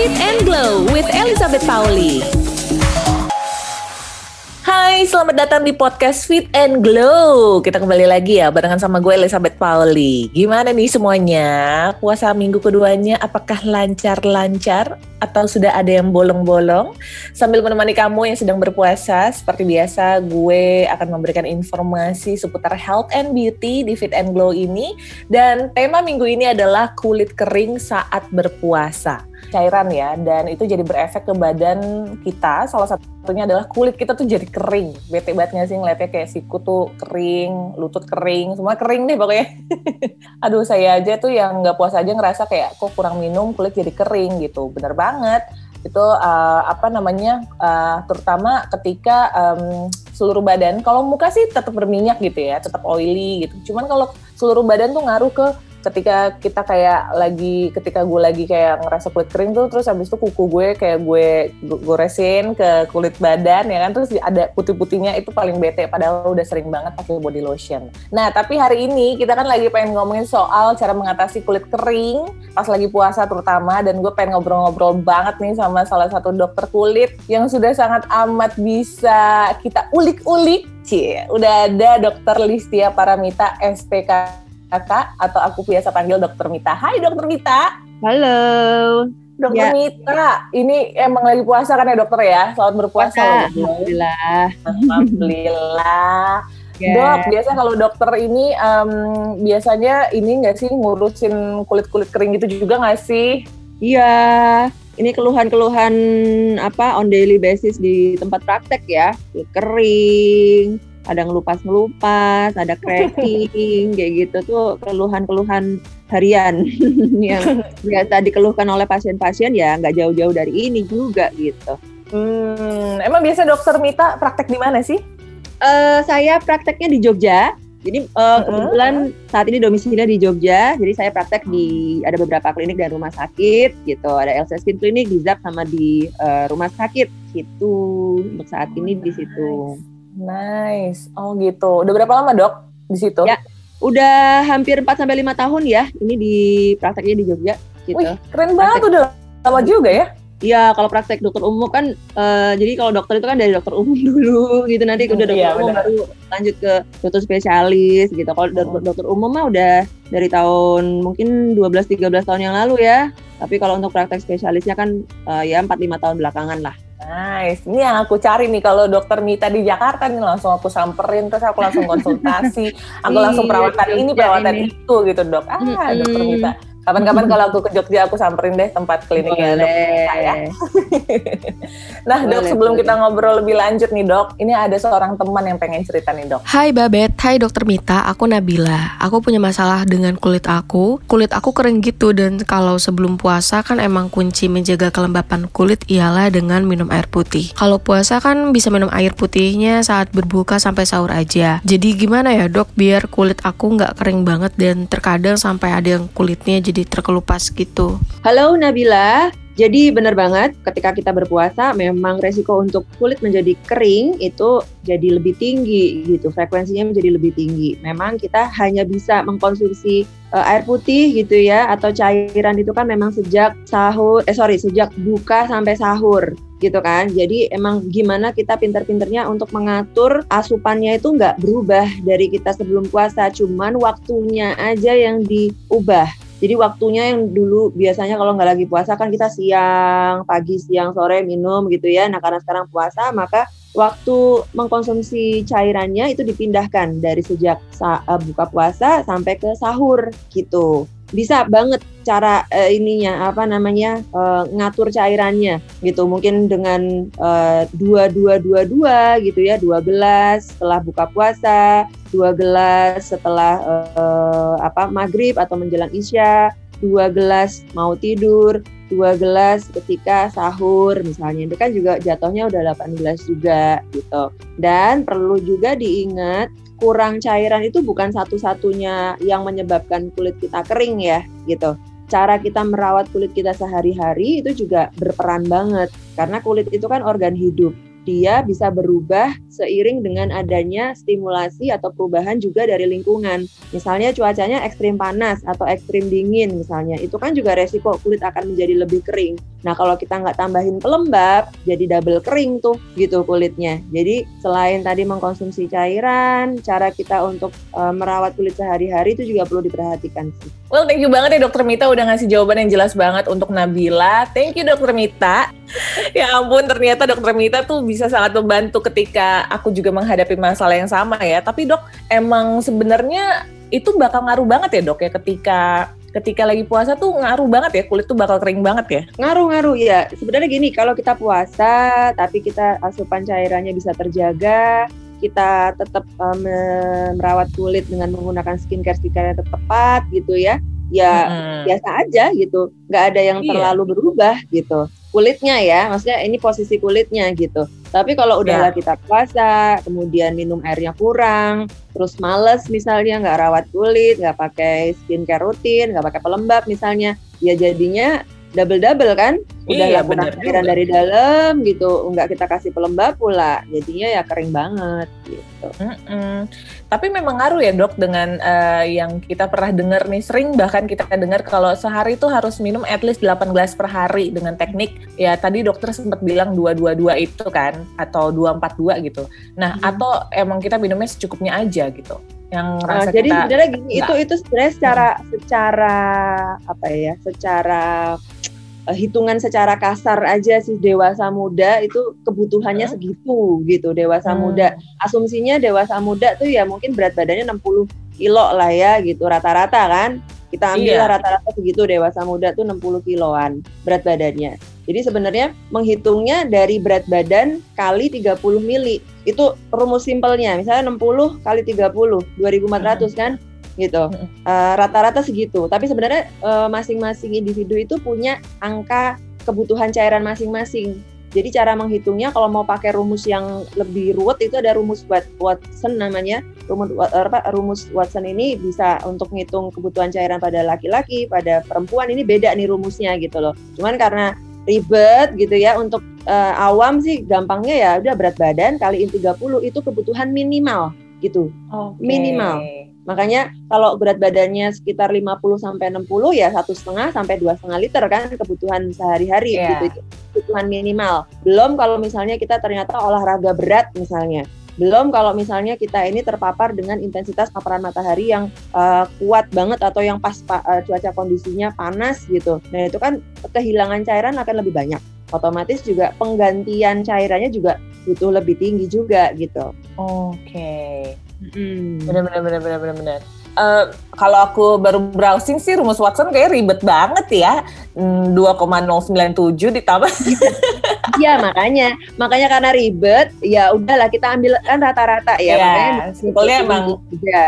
Fit and Glow with Elizabeth Pauli. Hai, selamat datang di podcast Fit and Glow. Kita kembali lagi ya barengan sama gue Elizabeth Pauli. Gimana nih semuanya? Puasa minggu keduanya apakah lancar-lancar atau sudah ada yang bolong-bolong? Sambil menemani kamu yang sedang berpuasa, seperti biasa gue akan memberikan informasi seputar health and beauty di Fit and Glow ini. Dan tema minggu ini adalah kulit kering saat berpuasa cairan ya dan itu jadi berefek ke badan kita. Salah satunya adalah kulit kita tuh jadi kering. Bete banget sih ngeliatnya? Kayak siku tuh kering lutut kering semua kering deh pokoknya. Aduh saya aja tuh yang nggak puasa aja ngerasa kayak kok kurang minum kulit jadi kering gitu. Bener banget. Itu uh, apa namanya uh, terutama ketika um, seluruh badan kalau muka sih tetap berminyak gitu ya tetap oily gitu. Cuman kalau seluruh badan tuh ngaruh ke ketika kita kayak lagi ketika gue lagi kayak ngerasa kulit kering tuh terus habis itu kuku gue kayak gue goresin ke kulit badan ya kan terus ada putih-putihnya itu paling bete padahal udah sering banget pakai body lotion. Nah, tapi hari ini kita kan lagi pengen ngomongin soal cara mengatasi kulit kering pas lagi puasa terutama dan gue pengen ngobrol-ngobrol banget nih sama salah satu dokter kulit yang sudah sangat amat bisa kita ulik-ulik. Cie, udah ada dokter Listia Paramita SPK kakak atau aku biasa panggil dokter Mita. Hai dokter Mita. Halo. Dokter ya. Mita, ini emang lagi puasa kan ya dokter ya? Selamat berpuasa. Alhamdulillah. Alhamdulillah. Yeah. Dok, biasa kalau dokter ini um, biasanya ini nggak sih ngurusin kulit-kulit kering gitu juga nggak sih? Iya, ini keluhan-keluhan apa on daily basis di tempat praktek ya, kering, ada ngelupas-ngelupas, ada cracking, kayak gitu tuh keluhan-keluhan harian yang biasa dikeluhkan oleh pasien-pasien ya nggak jauh-jauh dari ini juga gitu. Hmm, emang biasa dokter Mita praktek di mana sih? Uh, saya prakteknya di Jogja. Jadi uh, kebetulan saat ini domisilinya di Jogja. Jadi saya praktek di ada beberapa klinik dan rumah sakit gitu. Ada Elsa Skin Clinic di ZAP sama di uh, rumah sakit gitu. Untuk saat ini di situ. Nice. Oh gitu. Udah berapa lama, Dok, di situ? Ya, udah hampir 4 sampai 5 tahun ya. Ini di prakteknya di Jogja gitu. Wih, keren banget udah lama juga ya. Iya, kalau praktek dokter umum kan, uh, jadi kalau dokter itu kan dari dokter umum dulu gitu, nanti udah dokter iya, umum bener. baru lanjut ke dokter spesialis gitu. Kalau oh. dokter umum mah udah dari tahun mungkin 12-13 tahun yang lalu ya. Tapi kalau untuk praktek spesialisnya kan uh, ya 4-5 tahun belakangan lah. Nice. Ini yang aku cari nih kalau dokter Mita di Jakarta nih langsung aku samperin terus aku langsung konsultasi, aku langsung perawatan ini perawatan itu gitu dok. Ah, dokter Mita Kapan-kapan kalau aku ke Jogja aku samperin deh tempat kliniknya dok saya. nah Boleh, dok sebelum kita ngobrol lebih lanjut nih dok, ini ada seorang teman yang pengen cerita nih dok. Hai Babet, hai dokter Mita, aku Nabila. Aku punya masalah dengan kulit aku. Kulit aku kering gitu dan kalau sebelum puasa kan emang kunci menjaga kelembapan kulit ialah dengan minum air putih. Kalau puasa kan bisa minum air putihnya saat berbuka sampai sahur aja. Jadi gimana ya dok biar kulit aku nggak kering banget dan terkadang sampai ada yang kulitnya jadi terkelupas gitu. Halo Nabila, jadi benar banget ketika kita berpuasa memang resiko untuk kulit menjadi kering itu jadi lebih tinggi gitu, frekuensinya menjadi lebih tinggi. Memang kita hanya bisa mengkonsumsi uh, air putih gitu ya atau cairan itu kan memang sejak sahur eh sorry sejak buka sampai sahur gitu kan. Jadi emang gimana kita pinter-pinternya untuk mengatur asupannya itu nggak berubah dari kita sebelum puasa, cuman waktunya aja yang diubah jadi waktunya yang dulu biasanya kalau nggak lagi puasa kan kita siang, pagi, siang, sore minum gitu ya. Nah karena sekarang puasa maka waktu mengkonsumsi cairannya itu dipindahkan dari sejak eh, buka puasa sampai ke sahur gitu bisa banget cara uh, ininya apa namanya uh, ngatur cairannya gitu. Mungkin dengan uh, dua dua dua dua gitu ya dua gelas setelah buka puasa dua gelas setelah uh, apa maghrib atau menjelang isya dua gelas mau tidur dua gelas ketika sahur misalnya. Itu kan juga jatuhnya udah 18 juga gitu. Dan perlu juga diingat kurang cairan itu bukan satu-satunya yang menyebabkan kulit kita kering ya gitu. Cara kita merawat kulit kita sehari-hari itu juga berperan banget karena kulit itu kan organ hidup. Dia bisa berubah seiring dengan adanya stimulasi atau perubahan juga dari lingkungan. Misalnya cuacanya ekstrim panas atau ekstrim dingin misalnya, itu kan juga resiko kulit akan menjadi lebih kering. Nah kalau kita nggak tambahin pelembab, jadi double kering tuh gitu kulitnya. Jadi selain tadi mengkonsumsi cairan, cara kita untuk uh, merawat kulit sehari-hari itu juga perlu diperhatikan sih. Well, thank you banget ya Dokter Mita udah ngasih jawaban yang jelas banget untuk Nabila. Thank you Dokter Mita. ya ampun, ternyata Dokter Mita tuh bisa sangat membantu ketika aku juga menghadapi masalah yang sama ya. Tapi dok, emang sebenarnya itu bakal ngaruh banget ya dok ya ketika ketika lagi puasa tuh ngaruh banget ya kulit tuh bakal kering banget ya? Ngaruh-ngaruh ya sebenarnya gini kalau kita puasa tapi kita asupan cairannya bisa terjaga kita tetap um, merawat kulit dengan menggunakan skincare skincare yang tepat gitu ya ya hmm. biasa aja gitu nggak ada yang iya. terlalu berubah gitu kulitnya ya maksudnya ini posisi kulitnya gitu tapi kalau udahlah ya. kita puasa kemudian minum airnya kurang terus males misalnya nggak rawat kulit nggak pakai skincare rutin nggak pakai pelembab misalnya ya jadinya double double kan? Udah iya, lakukan cairan dari dalam gitu. Nggak kita kasih pelembab pula. Jadinya ya kering banget gitu. Mm -mm. tapi memang ngaruh ya dok dengan uh, yang kita pernah dengar nih. Sering bahkan kita dengar kalau sehari itu harus minum at least 8 gelas per hari dengan teknik. Ya tadi dokter sempat bilang 222 itu kan atau 242 gitu. Nah hmm. atau emang kita minumnya secukupnya aja gitu. Yang uh, jadi sebenarnya gini itu itu sebenarnya secara hmm. secara apa ya secara hitungan secara kasar aja sih dewasa muda itu kebutuhannya hmm. segitu gitu dewasa hmm. muda asumsinya dewasa muda tuh ya mungkin berat badannya 60 kilo lah ya gitu rata-rata kan kita ambil iya. rata-rata segitu dewasa muda tuh 60 kiloan berat badannya jadi sebenarnya menghitungnya dari berat badan kali 30 mili. Itu rumus simpelnya. Misalnya 60 kali 30, 2400 kan? Gitu. Uh, rata-rata segitu. Tapi sebenarnya uh, masing-masing individu itu punya angka kebutuhan cairan masing-masing. Jadi cara menghitungnya kalau mau pakai rumus yang lebih ruwet itu ada rumus Watson namanya. Rumus apa rumus Watson ini bisa untuk menghitung kebutuhan cairan pada laki-laki, pada perempuan ini beda nih rumusnya gitu loh. Cuman karena ribet gitu ya untuk uh, awam sih gampangnya ya udah berat badan kaliin 30 itu kebutuhan minimal gitu. Okay. Minimal. Makanya kalau berat badannya sekitar 50 sampai 60 ya satu setengah sampai dua setengah liter kan kebutuhan sehari-hari yeah. gitu itu kebutuhan minimal. Belum kalau misalnya kita ternyata olahraga berat misalnya belum kalau misalnya kita ini terpapar dengan intensitas paparan matahari yang uh, kuat banget atau yang pas uh, cuaca kondisinya panas gitu. Nah itu kan kehilangan cairan akan lebih banyak. Otomatis juga penggantian cairannya juga butuh lebih tinggi juga gitu. Oke. Okay. Hmm. Benar benar benar benar benar benar. Uh, kalau aku baru browsing sih rumus Watson kayak ribet banget ya. 2,097 hmm, ditambah. Iya makanya, makanya karena ribet, ya udahlah kita ambil kan rata-rata ya. Yeah, makanya simpelnya emang. Ya.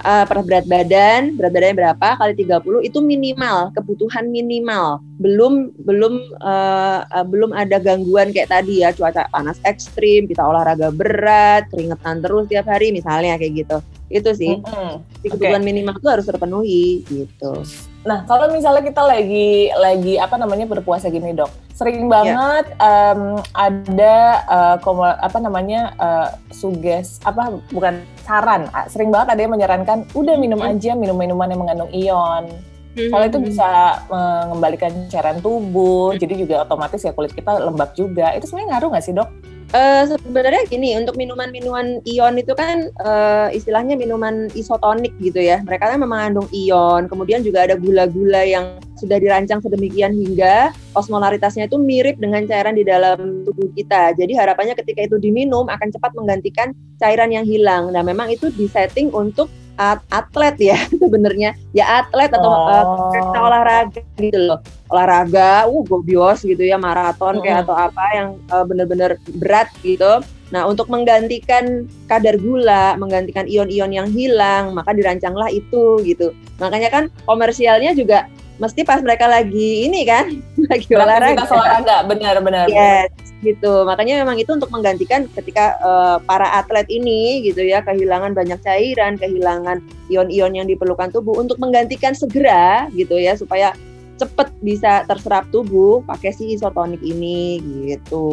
Uh, per berat badan, berat badannya berapa kali 30 itu minimal, kebutuhan minimal. Belum belum uh, uh, belum ada gangguan kayak tadi ya, cuaca panas ekstrim, kita olahraga berat, keringetan terus tiap hari misalnya kayak gitu itu sih mm-hmm. kebutuhan okay. minimal itu harus terpenuhi gitu nah kalau misalnya kita lagi lagi apa namanya berpuasa gini dok sering ya. banget yeah. um, ada uh, komo, apa namanya uh, suges apa bukan saran sering banget ada yang menyarankan udah minum aja minum minuman yang mengandung ion Mm-hmm. Kalau itu bisa mengembalikan cairan tubuh, mm-hmm. jadi juga otomatis ya kulit kita lembab juga. Itu sebenarnya ngaruh nggak sih dok? Uh, sebenarnya gini untuk minuman-minuman ion itu kan uh, istilahnya minuman isotonik gitu ya. Mereka kan mengandung ion, kemudian juga ada gula-gula yang sudah dirancang sedemikian hingga osmolaritasnya itu mirip dengan cairan di dalam tubuh kita. Jadi harapannya ketika itu diminum akan cepat menggantikan cairan yang hilang. Nah, memang itu disetting untuk atlet ya sebenarnya. Ya atlet atau oh. uh, olahraga gitu loh. Olahraga uh gobios gitu ya maraton kayak atau apa yang uh, bener-bener berat gitu. Nah untuk menggantikan kadar gula menggantikan ion-ion yang hilang maka dirancanglah itu gitu. Makanya kan komersialnya juga mesti pas mereka lagi ini kan lagi olahraga olahraga benar-benar yes gitu makanya memang itu untuk menggantikan ketika uh, para atlet ini gitu ya kehilangan banyak cairan kehilangan ion-ion yang diperlukan tubuh untuk menggantikan segera gitu ya supaya cepet bisa terserap tubuh pakai si isotonik ini gitu.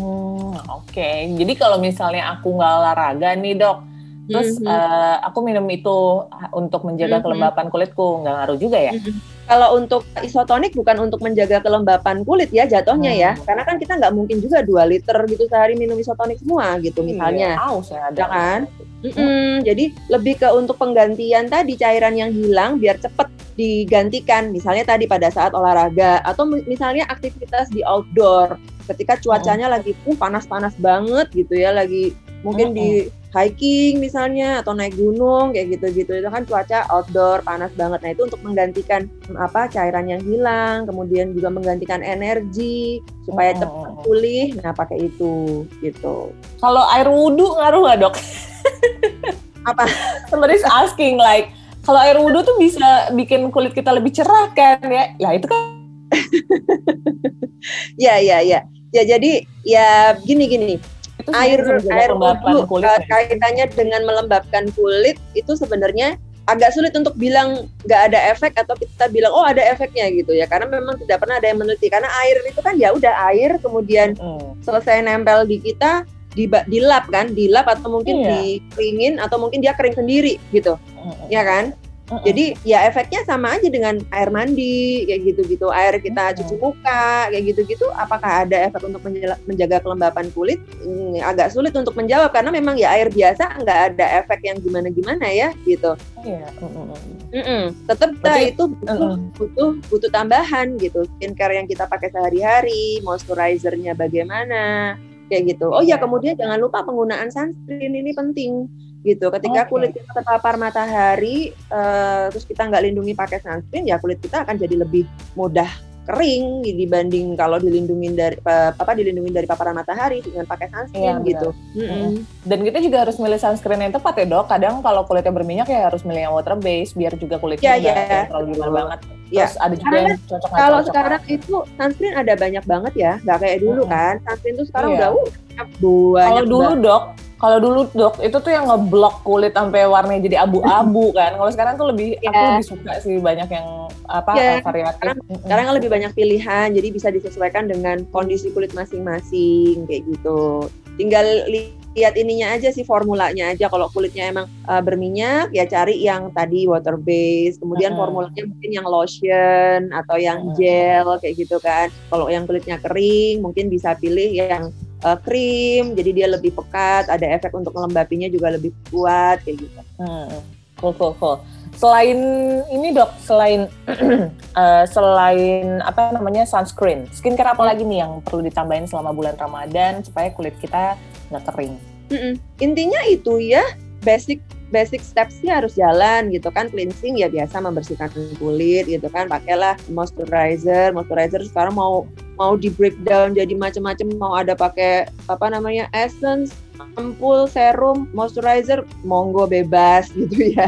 Hmm, oke. Okay. Jadi kalau misalnya aku nggak olahraga nih dok, terus mm -hmm. uh, aku minum itu untuk menjaga mm -hmm. kelembapan kulitku, nggak ngaruh juga ya? Mm -hmm Kalau untuk isotonik bukan untuk menjaga kelembapan kulit ya jatuhnya ya, Hmm. karena kan kita nggak mungkin juga 2 liter gitu sehari minum isotonik semua gitu misalnya. Iya, aus ya ada Ya kan? Mm-mm, jadi lebih ke untuk penggantian tadi cairan yang hilang biar cepet digantikan. Misalnya tadi pada saat olahraga atau mi- misalnya aktivitas di outdoor ketika cuacanya lagi uh, panas-panas banget gitu ya, lagi mungkin di hiking misalnya atau naik gunung kayak gitu-gitu itu kan cuaca outdoor panas banget. Nah itu untuk menggantikan mm, apa cairan yang hilang, kemudian juga menggantikan energi supaya Mm-mm. cepat pulih. Nah pakai itu gitu. Kalau air wudhu ngaruh nggak dok? Apa? Somebody's asking like, kalau air wudhu tuh bisa bikin kulit kita lebih cerah kan ya? Lah itu kan Ya, ya, ya. Ya, jadi ya gini gini. Itu Air air wudhu kulit uh, ya? kaitannya dengan melembabkan kulit itu sebenarnya agak sulit untuk bilang nggak ada efek atau kita bilang oh ada efeknya gitu ya karena memang tidak pernah ada yang meneliti karena air itu kan ya udah air kemudian Mm. selesai nempel di kita di dilap kan dilap atau mungkin Iya. dikeringin atau mungkin dia kering sendiri gitu Mm-mm. ya kan Mm-mm. jadi ya efeknya sama aja dengan air mandi kayak gitu-gitu, air kita cuci muka kayak gitu-gitu. Apakah ada efek untuk menjaga kelembapan kulit? Hmm, agak sulit untuk menjawab karena memang ya air biasa nggak ada efek yang gimana-gimana ya gitu. Iya. Mm-mm. Tetap Berarti- itu butuh, Mm-mm. butuh butuh tambahan gitu. Skincare yang kita pakai sehari-hari, moisturizernya bagaimana kayak gitu. Oh ya kemudian jangan lupa penggunaan sunscreen ini penting gitu. Ketika Oke. kulit kita terpapar matahari, eh, terus kita nggak lindungi pakai sunscreen, ya kulit kita akan jadi lebih mudah kering dibanding kalau dilindungi dari eh, apa dilindungi dari paparan matahari dengan pakai sunscreen Iya, gitu. Mm-mm. Dan kita juga harus milih sunscreen yang tepat ya dok. Kadang kalau kulitnya berminyak ya harus milih yang water base biar juga kulitnya Iya, nggak iya. yang terlalu gimana banget. Iya. Terus ada juga Karena yang cocok Kalau cocok. sekarang itu sunscreen ada banyak banget ya, nggak kayak dulu Mm-mm. kan. Sunscreen tuh sekarang Iya. udah uh, banyak Kalau dulu banget. dok, kalau dulu dok itu tuh yang ngeblok kulit sampai warnanya jadi abu-abu kan. Kalau sekarang tuh lebih aku Iya. lebih suka sih banyak yang apa Iya, variatif. sekarang- Mm-mm. Sekarang kan lebih banyak pilihan, jadi bisa disesuaikan dengan kondisi kulit masing-masing kayak gitu. Tinggal li- lihat ininya aja sih formulanya aja. Kalau kulitnya emang uh, berminyak, ya cari yang tadi water base. Kemudian Mm-mm. formulanya mungkin yang lotion atau yang gel kayak gitu kan. Kalau yang kulitnya kering, mungkin bisa pilih yang uh, krim. Jadi dia lebih pekat, ada efek untuk melembapinya juga lebih kuat kayak gitu. Hmm, cool, cool, cool. Selain ini dok, selain eh, selain apa namanya sunscreen, skincare apa lagi nih yang perlu ditambahin selama bulan Ramadan supaya kulit kita nggak kering? Mm-mm. Intinya itu ya basic basic steps-nya harus jalan gitu kan. Cleansing ya biasa membersihkan kulit gitu kan. Pakailah moisturizer. Moisturizer sekarang mau mau di breakdown jadi macam-macam. Mau ada pakai apa namanya essence ampul serum moisturizer monggo bebas gitu ya.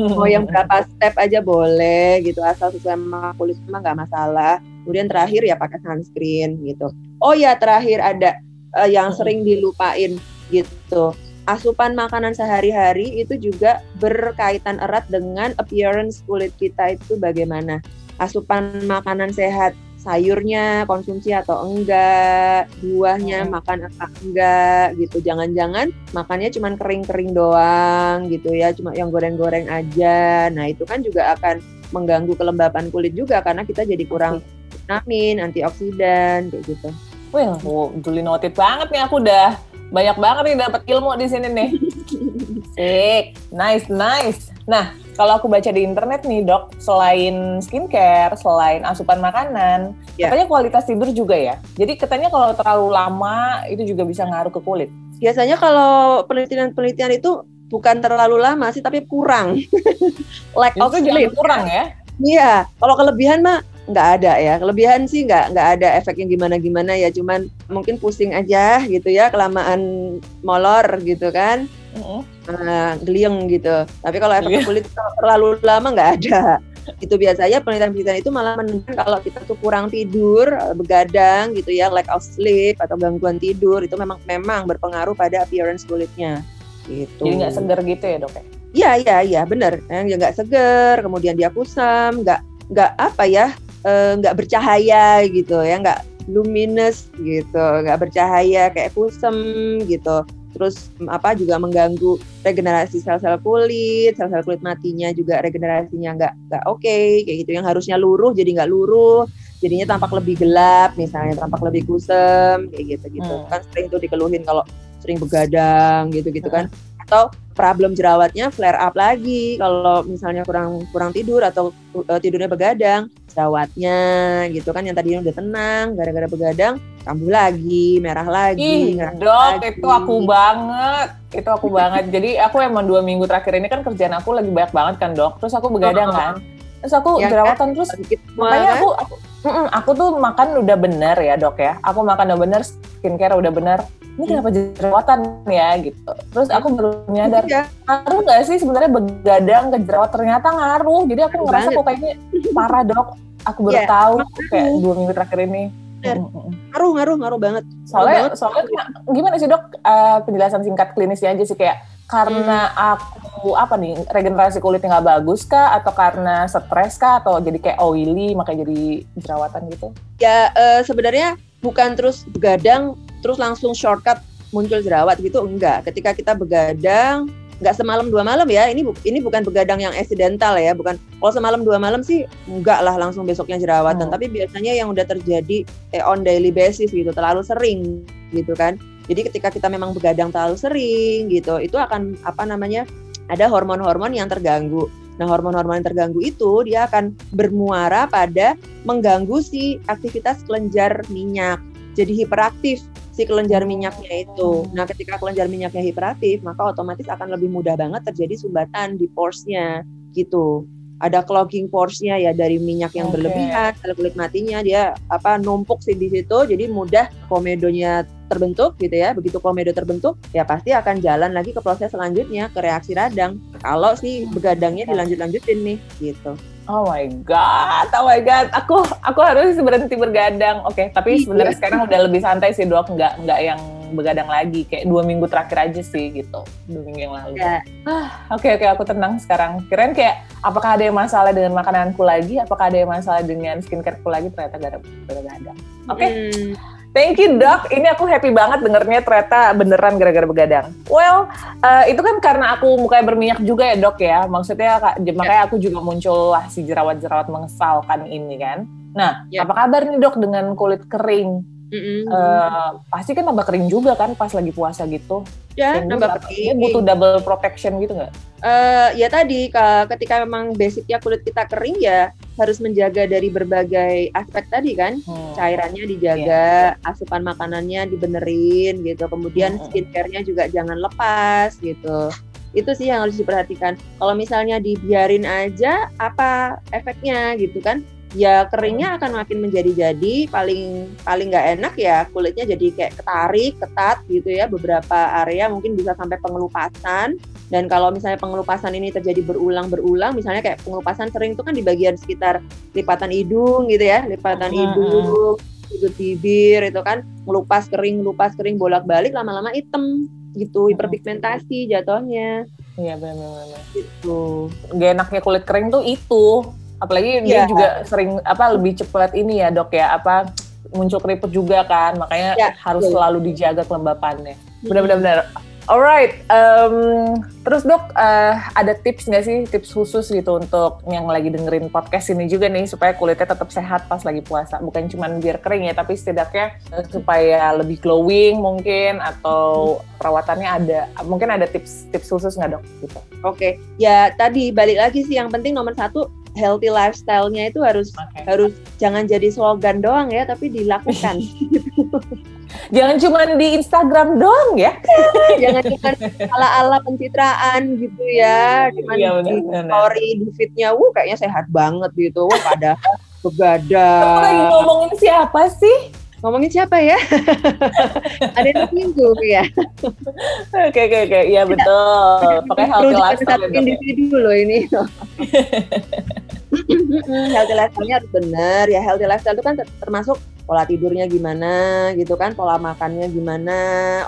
Mau yang berapa step aja boleh gitu. Asal sesuai sama kulit mah nggak masalah. Kemudian terakhir ya pakai sunscreen gitu. Oh ya terakhir ada eh, yang sering dilupain gitu asupan makanan sehari-hari itu juga berkaitan erat dengan appearance kulit kita itu bagaimana. Asupan makanan sehat sayurnya konsumsi atau enggak buahnya Mm. makan apa enggak gitu. Jangan-jangan makannya cuma kering-kering doang gitu ya cuma yang goreng-goreng aja. Nah itu kan juga akan mengganggu kelembapan kulit juga karena kita jadi kurang vitamin antioksidan kayak gitu. Wih, oh, duly noted banget nih aku udah banyak banget nih dapat ilmu di sini nih. Sik, nice, nice. Nah, kalau aku baca di internet nih dok, selain skincare, selain asupan makanan, Ya. katanya kualitas tidur juga ya. Jadi katanya kalau terlalu lama itu juga bisa ngaruh ke kulit. biasanya kalau penelitian-penelitian itu bukan terlalu lama sih tapi kurang lack of sleep kurang ya. iya kalau kelebihan mah nggak ada ya. Kelebihan sih nggak nggak ada efek yang gimana gimana ya. Cuman mungkin pusing aja gitu ya kelamaan molor gitu kan. Mm-mm. nah, gelieng gitu. Tapi kalau efek ke kulit terlalu lama nggak ada. Itu biasanya penelitian-penelitian itu malah menunjukkan kalau kita tuh kurang tidur begadang gitu ya lack of sleep atau gangguan tidur itu memang memang berpengaruh pada appearance kulitnya. Gitu. Jadi nggak seger gitu ya dok ya. Iya iya iya benar. Yang nggak seger, kemudian dia kusam, nggak nggak apa ya, eh, nggak bercahaya gitu ya, nggak luminous gitu, nggak bercahaya kayak kusam gitu. terus mm, apa juga mengganggu regenerasi sel-sel kulit, sel-sel kulit matinya juga regenerasinya nggak nggak oke okay, kayak gitu yang harusnya luruh jadi nggak luruh, jadinya tampak lebih gelap misalnya tampak lebih kusem kayak gitu gitu hmm. kan sering tuh dikeluhin kalau sering begadang gitu gitu kan atau problem jerawatnya flare up lagi. Kalau misalnya kurang kurang tidur atau uh, tidurnya begadang jerawatnya gitu kan. Yang tadinya udah tenang gara-gara begadang kambuh lagi merah lagi Ih, dok lagi. itu aku banget. Itu aku banget. Jadi aku emang dua minggu terakhir ini kan kerjaan aku lagi banyak banget kan dok. Terus aku begadang oh. kan. Terus aku ya, jerawatan kan? terus makanya aku aku, aku tuh makan udah bener ya dok ya. Aku makan udah bener skincare udah bener ini kenapa jerawatan ya gitu. Terus aku baru nyadar, ya. ngaruh nggak sih sebenarnya begadang ke jerawat? Ternyata ngaruh. Jadi aku ngerasa kok kayaknya parah dok. Aku baru yeah. tahu kayak dua minggu terakhir ini. Ngaruh, ngaruh, ngaruh banget. Soalnya, banget. soalnya gimana sih dok? Uh, penjelasan singkat klinisnya aja sih kayak karena hmm. aku apa nih regenerasi kulitnya nggak bagus kah atau karena stres kah atau jadi kayak oily makanya jadi jerawatan gitu? Ya uh, sebenarnya bukan terus begadang terus langsung shortcut muncul jerawat gitu? Enggak. Ketika kita begadang nggak semalam dua malam ya. Ini bu, ini bukan begadang yang accidental ya. Bukan kalau semalam dua malam sih enggak lah langsung besoknya jerawatan. Hmm. tapi biasanya yang udah terjadi eh, on daily basis gitu terlalu sering gitu kan. Jadi ketika kita memang begadang terlalu sering gitu itu akan apa namanya ada hormon-hormon yang terganggu. Nah, hormon-hormon yang terganggu itu dia akan bermuara pada mengganggu si aktivitas kelenjar minyak. Jadi hiperaktif si kelenjar minyaknya itu. Nah, ketika kelenjar minyaknya hiperaktif, maka otomatis akan lebih mudah banget terjadi sumbatan di pores-nya gitu. Ada clogging pores-nya ya dari minyak yang okay. berlebihan, sel kulit matinya dia apa numpuk sih di situ, jadi mudah komedonya terbentuk gitu ya. Begitu komedo terbentuk, ya pasti akan jalan lagi ke proses selanjutnya ke reaksi radang. Kalau si begadangnya dilanjut-lanjutin nih gitu. Oh my god, oh my god, aku aku harus berhenti bergadang. Oke, okay, tapi iya. sebenarnya sekarang udah lebih santai sih dok, nggak nggak yang begadang lagi, kayak dua minggu terakhir aja sih gitu, dua minggu yang lalu. Yeah. Ah, oke okay, oke, okay, aku tenang sekarang. Kirain kayak apakah ada yang masalah dengan makananku lagi, apakah ada yang masalah dengan skincareku lagi, ternyata gak ada begadang. Oke. Okay? Hmm. Thank you dok, ini aku happy banget dengernya ternyata beneran gara-gara begadang. Well, uh, itu kan karena aku mukanya berminyak juga ya dok ya, maksudnya yeah. makanya aku juga muncul lah si jerawat-jerawat mengesalkan ini kan. Nah, yeah. apa kabar nih dok dengan kulit kering? Mm-hmm. Uh, pasti kan tambah kering juga kan pas lagi puasa gitu. Ya, nambah kering. Butuh double protection gitu nggak? Uh, ya tadi ketika memang basicnya kulit kita kering ya harus menjaga dari berbagai aspek tadi kan. Hmm. Cairannya dijaga, yeah. asupan makanannya dibenerin gitu. Kemudian hmm. skincare-nya juga jangan lepas gitu itu sih yang harus diperhatikan. Kalau misalnya dibiarin aja, apa efeknya gitu kan? Ya keringnya akan makin menjadi-jadi paling paling nggak enak ya kulitnya jadi kayak ketarik ketat gitu ya beberapa area mungkin bisa sampai pengelupasan. Dan kalau misalnya pengelupasan ini terjadi berulang-berulang misalnya kayak pengelupasan sering itu kan di bagian sekitar lipatan hidung gitu ya lipatan hidung sudut bibir itu kan ngelupas kering ngelupas kering bolak-balik lama-lama hitam gitu hiperpigmentasi jatuhnya. Iya benar-benar. Gitu. Gak enaknya kulit kering tuh itu apalagi yeah. dia iya. juga sering apa lebih cepat ini ya dok ya apa muncul keriput juga kan makanya yeah, harus yeah. selalu dijaga kelembapannya benar-benar Alright, um, terus dok uh, ada tips nggak sih tips khusus gitu untuk yang lagi dengerin podcast ini juga nih supaya kulitnya tetap sehat pas lagi puasa, bukan cuma biar kering ya, tapi setidaknya uh, supaya lebih glowing mungkin atau perawatannya ada, mungkin ada tips tips khusus nggak dok? Gitu. Oke, okay. ya tadi balik lagi sih yang penting nomor satu healthy lifestyle-nya itu harus okay. harus jangan jadi slogan doang ya, tapi dilakukan. jangan cuma di Instagram doang ya. jangan cuma ala-ala pencitraan gitu ya, cuma iya, di story di feed-nya, wuh kayaknya sehat banget gitu. Wah, pada begadang. Kamu lagi ngomongin siapa sih? Ngomongin siapa ya? Ada yang minggu ya. Oke oke oke, iya betul. Pakai healthy lifestyle. Perlu individu loh ini. Healthy lifestyle-nya harus benar ya healthy lifestyle itu kan termasuk pola tidurnya gimana gitu kan pola makannya gimana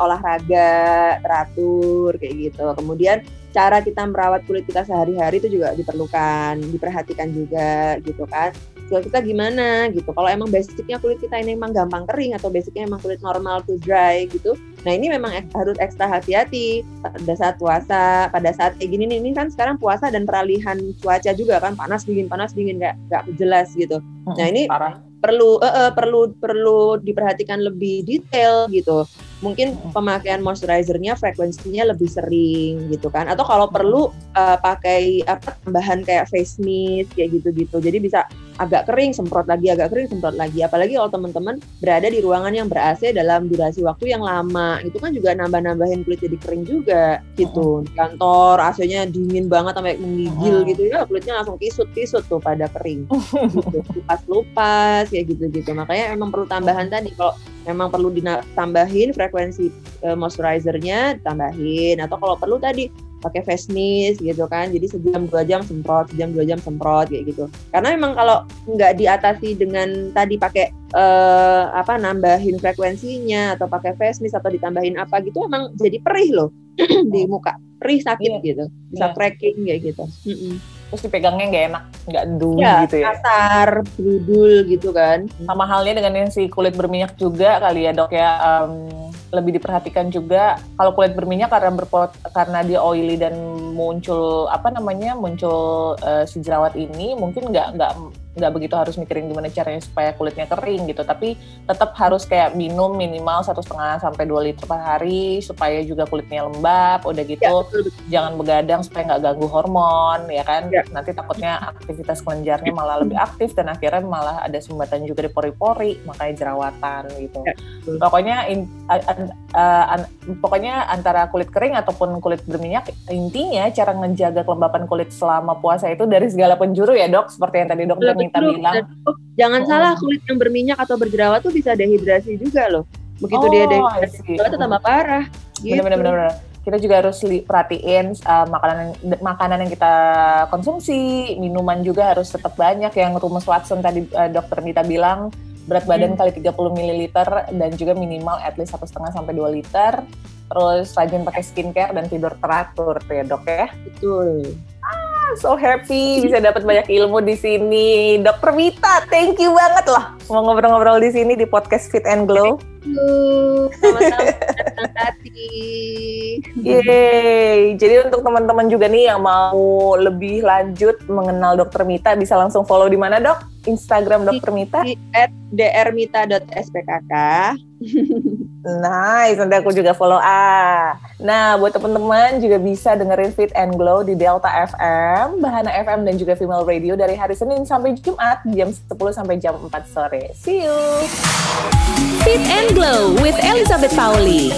olahraga teratur kayak gitu. Kemudian cara kita merawat kulit kita sehari-hari itu juga diperlukan diperhatikan juga gitu kan skill kita gimana gitu. Kalau emang basicnya kulit kita ini emang gampang kering atau basicnya emang kulit normal to dry gitu. Nah ini memang harus ekstra hati-hati pada saat puasa, pada saat kayak gini nih, ini kan sekarang puasa dan peralihan cuaca juga kan panas dingin panas dingin nggak nggak jelas gitu. Nah ini Parah. perlu uh, uh, perlu perlu diperhatikan lebih detail gitu mungkin pemakaian moisturizernya frekuensinya lebih sering gitu kan atau kalau perlu uh, pakai apa tambahan kayak face mist kayak gitu-gitu jadi bisa agak kering semprot lagi agak kering semprot lagi. Apalagi kalau teman-teman berada di ruangan yang ber AC dalam durasi waktu yang lama. Itu kan juga nambah-nambahin kulit jadi kering juga gitu. Di kantor AC-nya dingin banget sampai menggigil gitu ya kulitnya langsung kisut-kisut tuh pada kering. Gitu. Lupas-lupas kayak gitu-gitu. Makanya emang perlu tambahan tadi kalau memang perlu ditambahin frekuensi uh, moisturizernya ditambahin. Atau kalau perlu tadi pakai face mist gitu kan. Jadi sejam dua jam semprot sejam dua jam semprot kayak gitu. Karena memang kalau nggak diatasi dengan tadi pakai uh, apa nambahin frekuensinya atau pakai face mist atau ditambahin apa gitu emang jadi perih loh. Di muka. Perih sakit yeah. gitu. Bisa yeah. cracking kayak gitu. Mm -mm terus dipegangnya nggak enak nggak dulu ya, gitu ya. kasar brudul gitu kan. Sama halnya dengan yang si kulit berminyak juga kali ya dok ya. Um, lebih diperhatikan juga kalau kulit berminyak karena berpot karena dia oily dan muncul apa namanya muncul uh, si jerawat ini mungkin nggak nggak nggak begitu harus mikirin gimana caranya supaya kulitnya kering gitu. Tapi tetap harus kayak minum minimal satu setengah sampai dua liter per hari supaya juga kulitnya lembab udah gitu ya, betul, betul. jangan begadang supaya nggak ganggu hormon ya kan? Ya. nanti takutnya aktivitas kelenjarnya malah lebih aktif dan akhirnya malah ada sumbatan juga di pori-pori makanya jerawatan gitu. Ya, pokoknya in, uh, uh, an, pokoknya antara kulit kering ataupun kulit berminyak intinya cara menjaga kelembapan kulit selama puasa itu dari segala penjuru ya dok. Seperti yang tadi dokter kita bilang. Oh, jangan oh. salah kulit yang berminyak atau berjerawat tuh bisa dehidrasi juga loh. Begitu oh, dia dehidrasi itu tambah parah. Gitu. Benar-benar. Kita juga harus perhatiin uh, makanan makanan yang kita konsumsi, minuman juga harus tetap banyak. Yang rumus Watson tadi uh, dokter Mita bilang berat badan hmm. kali 30 ml dan juga minimal at least satu setengah sampai 2 liter. Terus rajin pakai skincare dan tidur teratur ya dok ya. Betul so happy bisa dapat banyak ilmu di sini. Dokter Vita, thank you banget lah mau ngobrol-ngobrol di sini di podcast Fit and Glow. Sama-sama Yeay. Jadi untuk teman-teman juga nih yang mau lebih lanjut mengenal Dokter Mita bisa langsung follow di mana, Dok? Instagram Dokter Mita? Di drmita.spkk. nice, nanti aku juga follow ah. Nah, buat teman-teman juga bisa dengerin Fit and Glow di Delta FM, Bahana FM dan juga Female Radio dari hari Senin sampai Jumat jam 10 sampai jam 4 sore. See you. Fit and Glow with Elizabeth Pauli.